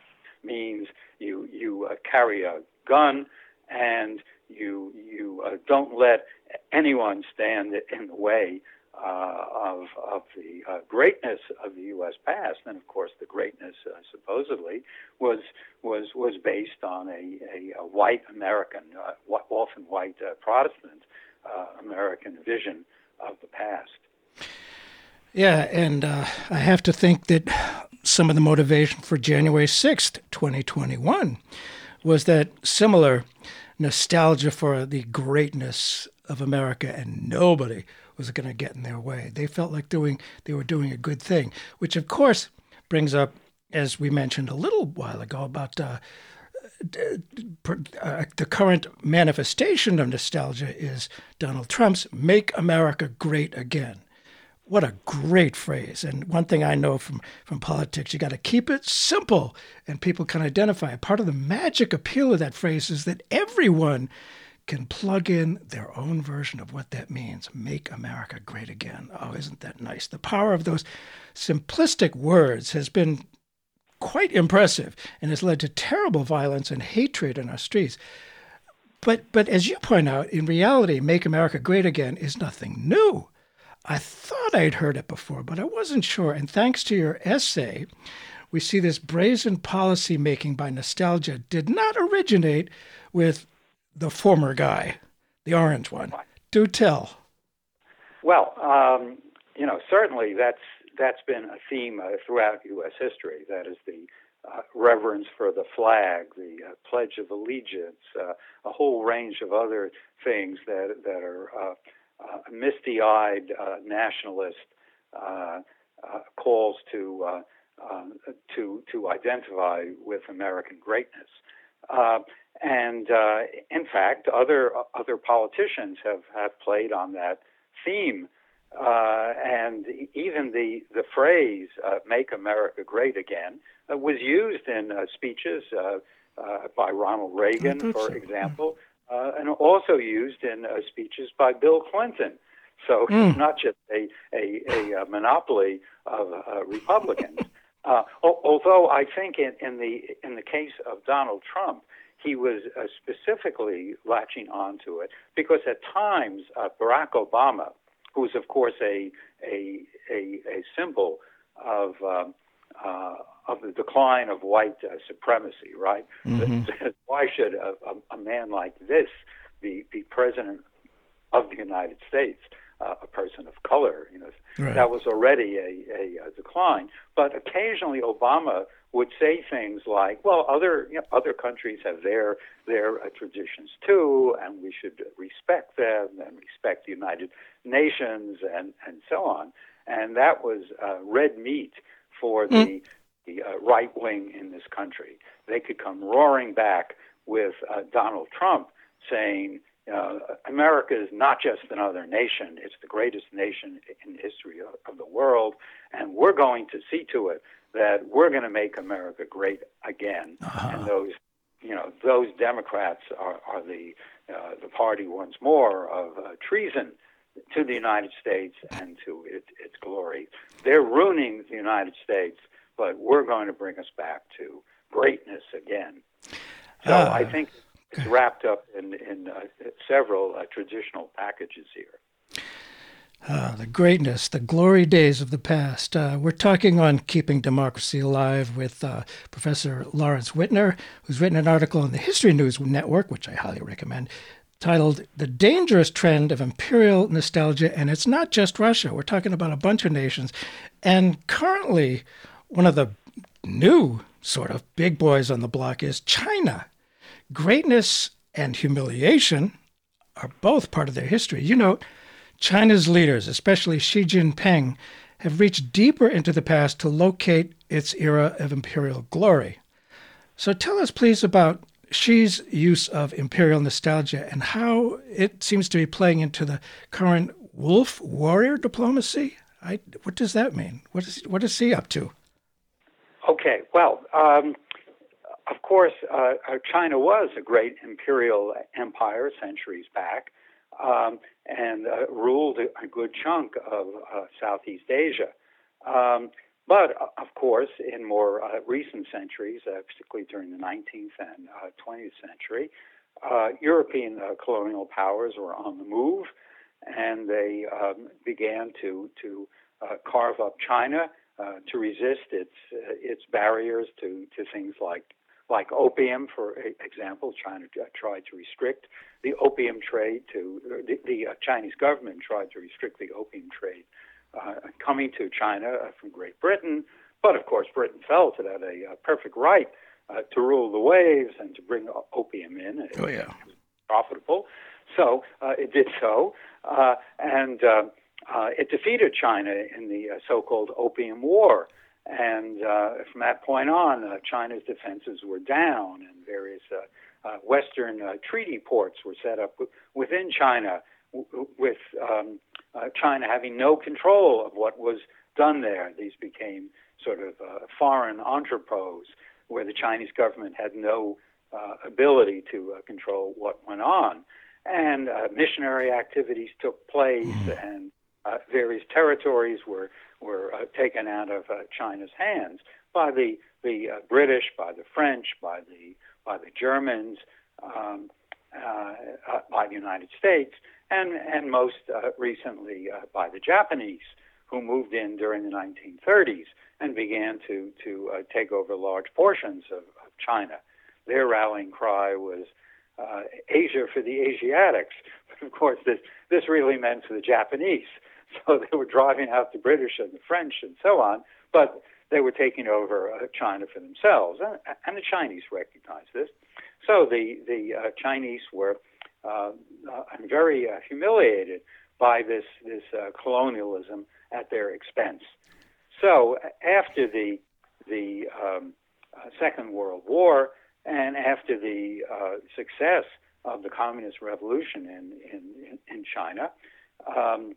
means you you uh, carry a gun and you you uh, don't let anyone stand in the way uh, of of the uh, greatness of the U.S. past, and of course the greatness uh, supposedly was was was based on a, a, a white American, uh, often white Protestant American vision of the past. Yeah, and uh, I have to think that some of the motivation for January 6th, 2021, was that similar nostalgia for the greatness of America, and nobody was going to get in their way. They felt like doing they were doing a good thing, which of course brings up, as we mentioned a little while ago, about uh, uh, the current manifestation of nostalgia is Donald Trump's "Make America Great Again." What a great phrase. And one thing I know from, from politics, you got to keep it simple and people can identify. Part of the magic appeal of that phrase is that everyone can plug in their own version of what that means make America great again. Oh, isn't that nice? The power of those simplistic words has been quite impressive and has led to terrible violence and hatred in our streets. But, but as you point out, in reality, Make America Great Again is nothing new. I thought I'd heard it before, but I wasn't sure. And thanks to your essay, we see this brazen policy making by nostalgia did not originate with the former guy, the orange one. Do tell. Well, um, you know, certainly that's that's been a theme uh, throughout U.S. history. That is the uh, reverence for the flag, the uh, Pledge of Allegiance, uh, a whole range of other things that that are uh, uh, misty-eyed nationalist calls to to to identify with American greatness. And in fact, other other politicians have, have played on that theme uh, and even the the phrase uh, "Make America Great Again" uh, was used in uh, speeches uh, uh, by Ronald Reagan, for so. example, and also used in speeches by Bill Clinton. So mm. it's not just a a, a, monopoly of Republicans. although I think in, in the in the case of Donald Trump, he was uh, specifically latching onto it because at times uh, Barack Obama who is, of course, a, a, a, a symbol of, um, uh, of the decline of white uh, supremacy, right? Mm-hmm. Why should a, a, a, man like this be, be president of the United States? Uh, a person of color, you know, right. that was already a, a, decline. But occasionally, Obama would say things like, "Well, other you know, other countries have their their uh, traditions too, and we should respect them and respect the United Nations and and so on." And that was uh, red meat for the mm. the uh, right wing in this country. They could come roaring back with uh, Donald Trump saying. Uh, America is not just another nation; it's the greatest nation in history of, of the world, and we're going to see to it that we're going to make America great again. Uh-huh. And those, you know, those Democrats are, are the uh, the party once more of uh, treason to the United States and to it, its glory. They're ruining the United States, but we're going to bring us back to greatness again. So uh, I think it's wrapped up in, in uh, several uh, traditional packages here. Uh, the greatness, the glory days of the past. Uh, we're talking on Keeping Democracy Alive with uh, Professor Lawrence Wittner, who's written an article on the History News Network, which I highly recommend, titled The Dangerous Trend of Imperial Nostalgia. And it's not just Russia, we're talking about a bunch of nations. And currently, one of the new sort of big boys on the block is China. Greatness and humiliation are both part of their history. You know, China's leaders, especially Xi Jinping, have reached deeper into the past to locate its era of imperial glory. So tell us, please, about Xi's use of imperial nostalgia and how it seems to be playing into the current wolf warrior diplomacy. I, what does that mean? What is what is he up to? Okay, well, um, of course, uh, China was a great imperial empire centuries back um, and uh, ruled a, good chunk of uh, Southeast Asia. Um, but uh, of course, in more uh, recent centuries, uh, particularly during the 19th and 20th century, European colonial powers were on the move, and they um, began to to carve up China to resist its its barriers to to things like like opium, for example, China tried to restrict the opium trade to the, the uh, Chinese government tried to restrict the opium trade uh, coming to China uh, from Great Britain. But of course, Britain felt it had a, a perfect right uh, to rule the waves and to bring opium in. It, oh yeah, profitable. So uh, it did so, uh, and it defeated China in the so-called Opium War. And uh, from that point on, uh, China's defenses were down, and various uh, uh, Western uh, treaty ports were set up w- within China, w- with um, uh, China having no control of what was done there. These became sort of uh, foreign entrepôts where the Chinese government had no uh, ability to uh, control what went on. and uh, missionary activities took place, mm. and uh, various territories were were uh, taken out of uh, China's hands by the the uh, British, by the French, by the by the Germans, um, uh, uh, by the United States, and and most uh, recently by the Japanese, who moved in during the 1930s and began to to take over large portions of, of China. Their rallying cry was Asia for the Asiatics. But of course, this this really meant for the Japanese. So they were driving out the British and the French and so on, but they were taking over uh, China for themselves, and, and the Chinese recognized this. So the the uh, Chinese were uh, uh, very uh, humiliated by this this uh, colonialism at their expense. So after the the um, Second World War and after the success of the Communist Revolution in in, in China, um,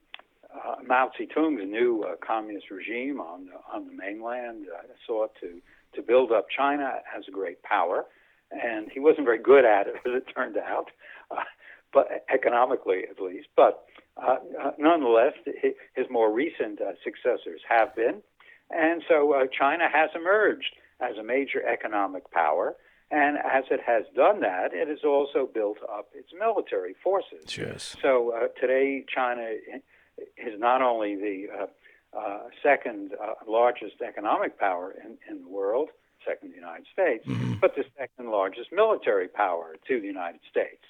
uh, Mao Zedong's new uh, communist regime on the, on the mainland uh, sought to to build up China as a great power, and he wasn't very good at it, as it turned out, uh, but economically at least. But uh, uh, nonetheless, his more recent uh, successors have been, and so uh, China has emerged as a major economic power. And as it has done that, it has also built up its military forces. Yes. So uh, today, China is not only the uh, uh, second uh, largest economic power in, in the world, second to the United States, mm-hmm. but the second largest military power to the United States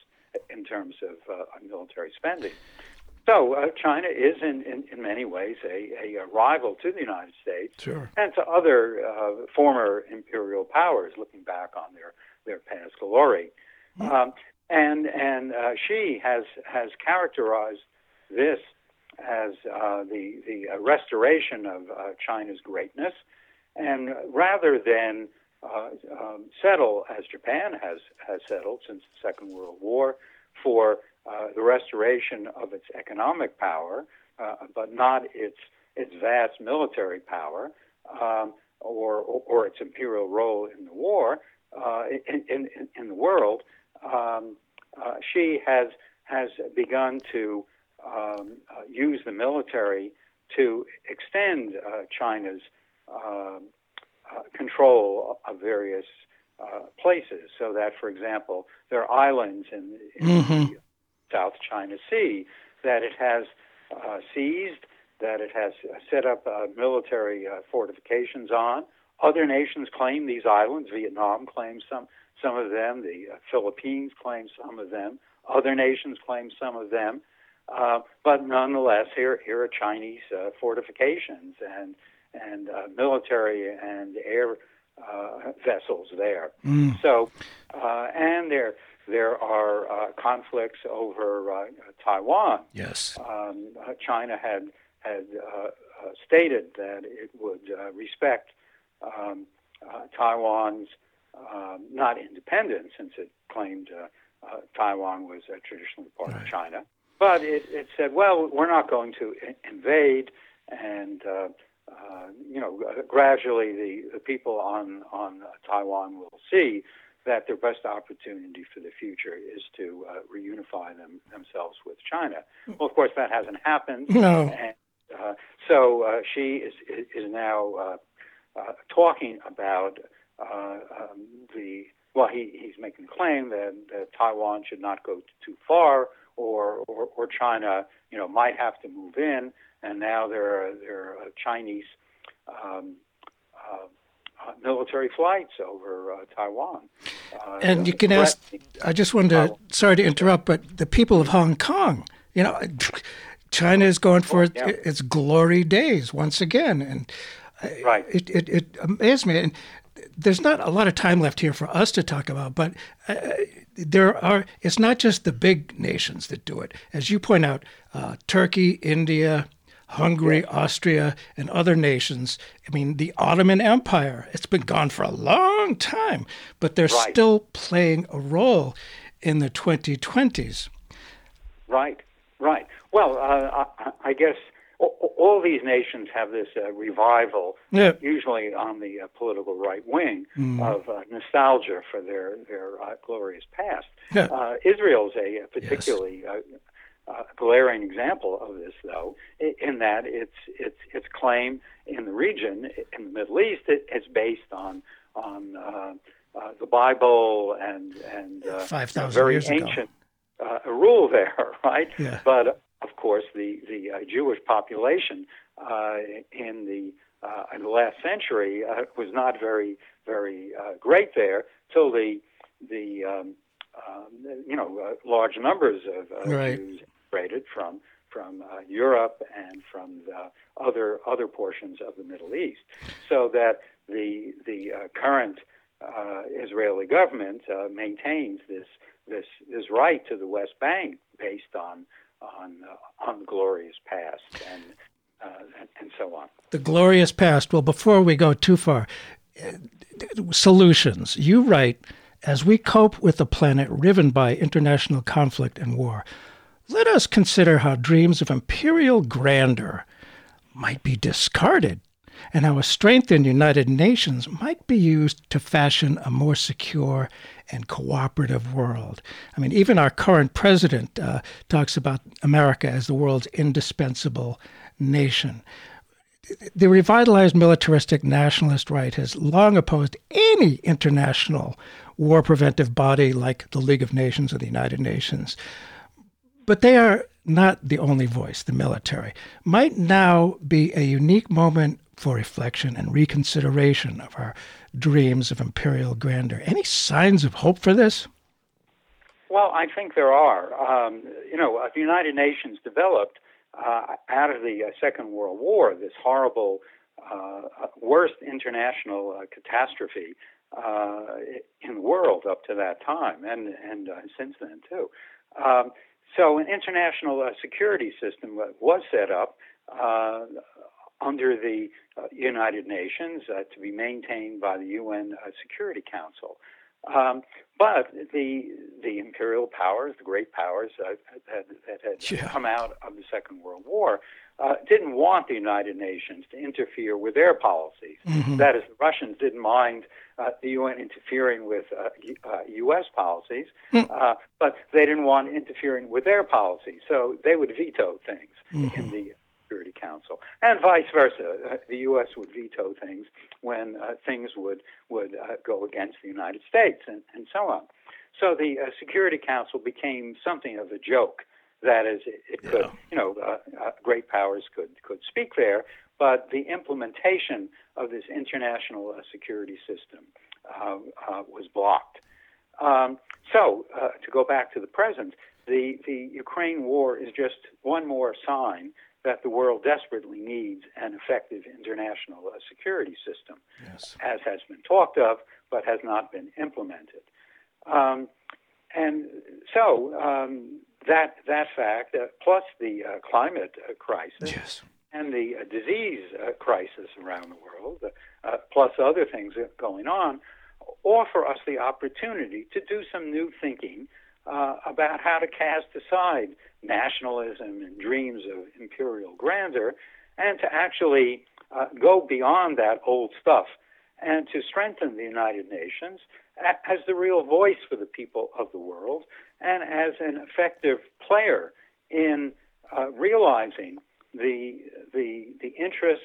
in terms of uh, military spending. So uh, China is, in, in, in, many ways, a, a, rival to the United States sure. and to other uh, former imperial powers, looking back on their, their past glory. Mm-hmm. Um, and and Xi has has characterized this as uh, the the uh, restoration of uh, China's greatness, and rather than uh, um, settle as Japan has has settled since the Second World War for uh, the restoration of its economic power, uh, but not its its vast military power um, or, or, its imperial role in the war in, in, in the world. Um, Xi has has begun to um, uh, use the military to extend uh, China's um, uh, control of various uh, places. So that, for example, there are islands in, in mm-hmm. the South China Sea that it has uh, seized, that it has set up military fortifications on. Other nations claim these islands. Vietnam claims some some of them. The Philippines claim some of them. Other nations claim some of them. Uh, but nonetheless, here here are Chinese uh, fortifications and and uh, military and air uh, vessels there. Mm. So, uh, and there there are uh, conflicts over Taiwan. Yes, um, China had had stated that it would respect um, Taiwan's um, not independence, since it claimed Taiwan was traditionally part right. of China but it, it said, well, we're not going to invade, and uh, uh, you know, gradually the, the people on on Taiwan will see that their best opportunity for the future is to uh, reunify them themselves with China. Well, of course, that hasn't happened. No. And, uh, so uh, Xi is is now uh, uh, talking about uh, um, the well, he, he's making a claim that, that Taiwan should not go too far or, or, or China, you know, might have to move in, and now there are, there are uh, Chinese um, uh, uh, military flights over uh, Taiwan. Uh, and you can ask, I just wanted to, sorry to interrupt, but the people of Hong Kong, you know, China is going for yeah. its glory days once again. And right. it, it, it amazed me. And there's not a lot of time left here for us to talk about, but uh, there are. It's not just the big nations that do it, as you point out. Uh, Turkey, India, Hungary. Austria, and other nations. I mean, the Ottoman Empire. It's been gone for a long time, but they're right. still playing a role in the 2020s. Right. Right. Well, uh, I, I guess all these nations have this uh, revival, Yeah. usually on the uh, political right wing, Mm. of uh, nostalgia for their their uh, glorious past. Yeah. Uh, Israel's a, a particularly uh, uh, glaring example of this, though, in that its its its claim in the region, in the Middle East, it, it's based on on uh, uh, the Bible and and uh, 5,000 very years ago. ancient uh, rule there, right? Yeah. But of course, the the uh, Jewish population uh, in the uh, in the last century uh, was not very very uh, great there till the the um, um, you know uh, large numbers of uh, Right. Jews immigrated from from uh, Europe and from the other other portions of the Middle East, so that the the uh, current uh, Israeli government uh, maintains this this this right to the West Bank based on on uh, on the glorious past and, uh, and and so on. the glorious past. Well, before we go too far, uh, solutions. You write, as we cope with a planet riven by international conflict and war, let us consider how dreams of imperial grandeur might be discarded and how a strengthened United Nations might be used to fashion a more secure and cooperative world. I mean, even our current president uh, talks about America as the world's indispensable nation. The revitalized militaristic nationalist right has long opposed any international war preventive body like the League of Nations or the United Nations. But they are not the only voice, the military. Might now be a unique moment for reflection and reconsideration of our dreams of imperial grandeur. Any signs of hope for this? Well, I think there are. Um, you know, uh, the United Nations developed uh, out of the uh, Second World War this horrible, uh, worst international uh, catastrophe uh, in the world up to that time, and and uh, since then too. Um, so, an international uh, security system was set up uh, under the uh, United Nations uh, to be maintained by the UN uh, Security Council. Um, but the the imperial powers, the great powers uh, that, that had Yeah. come out of the Second World War, uh, didn't want the United Nations to interfere with their policies. That is, the Russians didn't mind uh, the UN interfering with uh, uh, U.S. policies, uh, but they didn't want interfering with their policies. So they would veto things in the Security Council, and vice versa. Uh, the U.S. would veto things when uh, things would would uh, go against the United States, and, and so on. So the uh, Security Council became something of a joke. That is, it, it could, you know, uh, uh, great powers could could speak there, but the implementation of this international uh, security system uh, uh, was blocked. Um, so, uh, to go back to the present, the, the Ukraine war is just one more sign that the world desperately needs an effective international uh, security system, Yes. as has been talked of, but has not been implemented. Um, and so, um, that, that fact, uh, plus the uh, climate uh, crisis, Yes. and the uh, disease uh, crisis around the world, uh, plus other things going on, offer us the opportunity to do some new thinking uh, about how to cast aside nationalism and dreams of imperial grandeur and to actually uh, go beyond that old stuff and to strengthen the United Nations as the real voice for the people of the world and as an effective player in uh, realizing the, the, the interests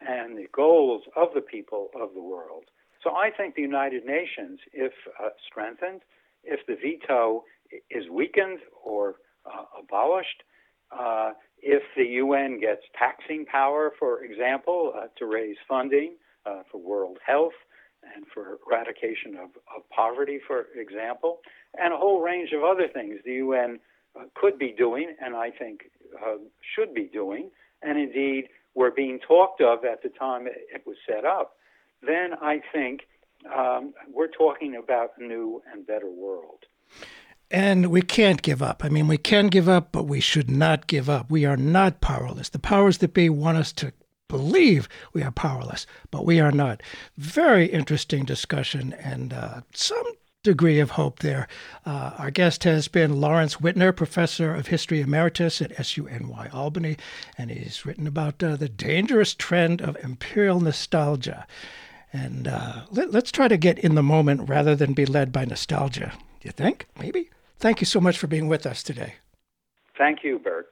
and the goals of the people of the world. So I think the United Nations, if uh, strengthened, if the veto is weakened or uh, abolished, uh, if the UN gets taxing power, for example, uh, to raise funding uh, for world health and for eradication of, of poverty, for example, and a whole range of other things the UN uh, could be doing, and I think uh, should be doing, and indeed were being talked of at the time it, was set up, then I think um, we're talking about a new and better world. And we can't give up. I mean, we can give up, but we should not give up. We are not powerless. The powers that be want us to believe we are powerless, but we are not. Very interesting discussion and uh, some degree of hope there. Uh, our guest has been Lawrence Wittner, professor of history emeritus at SUNY Albany, and he's written about uh, the dangerous trend of imperial nostalgia. And uh, let, us try to get in the moment rather than be led by nostalgia. Do you think? Maybe? Thank you so much for being with us today. Thank you, Bert.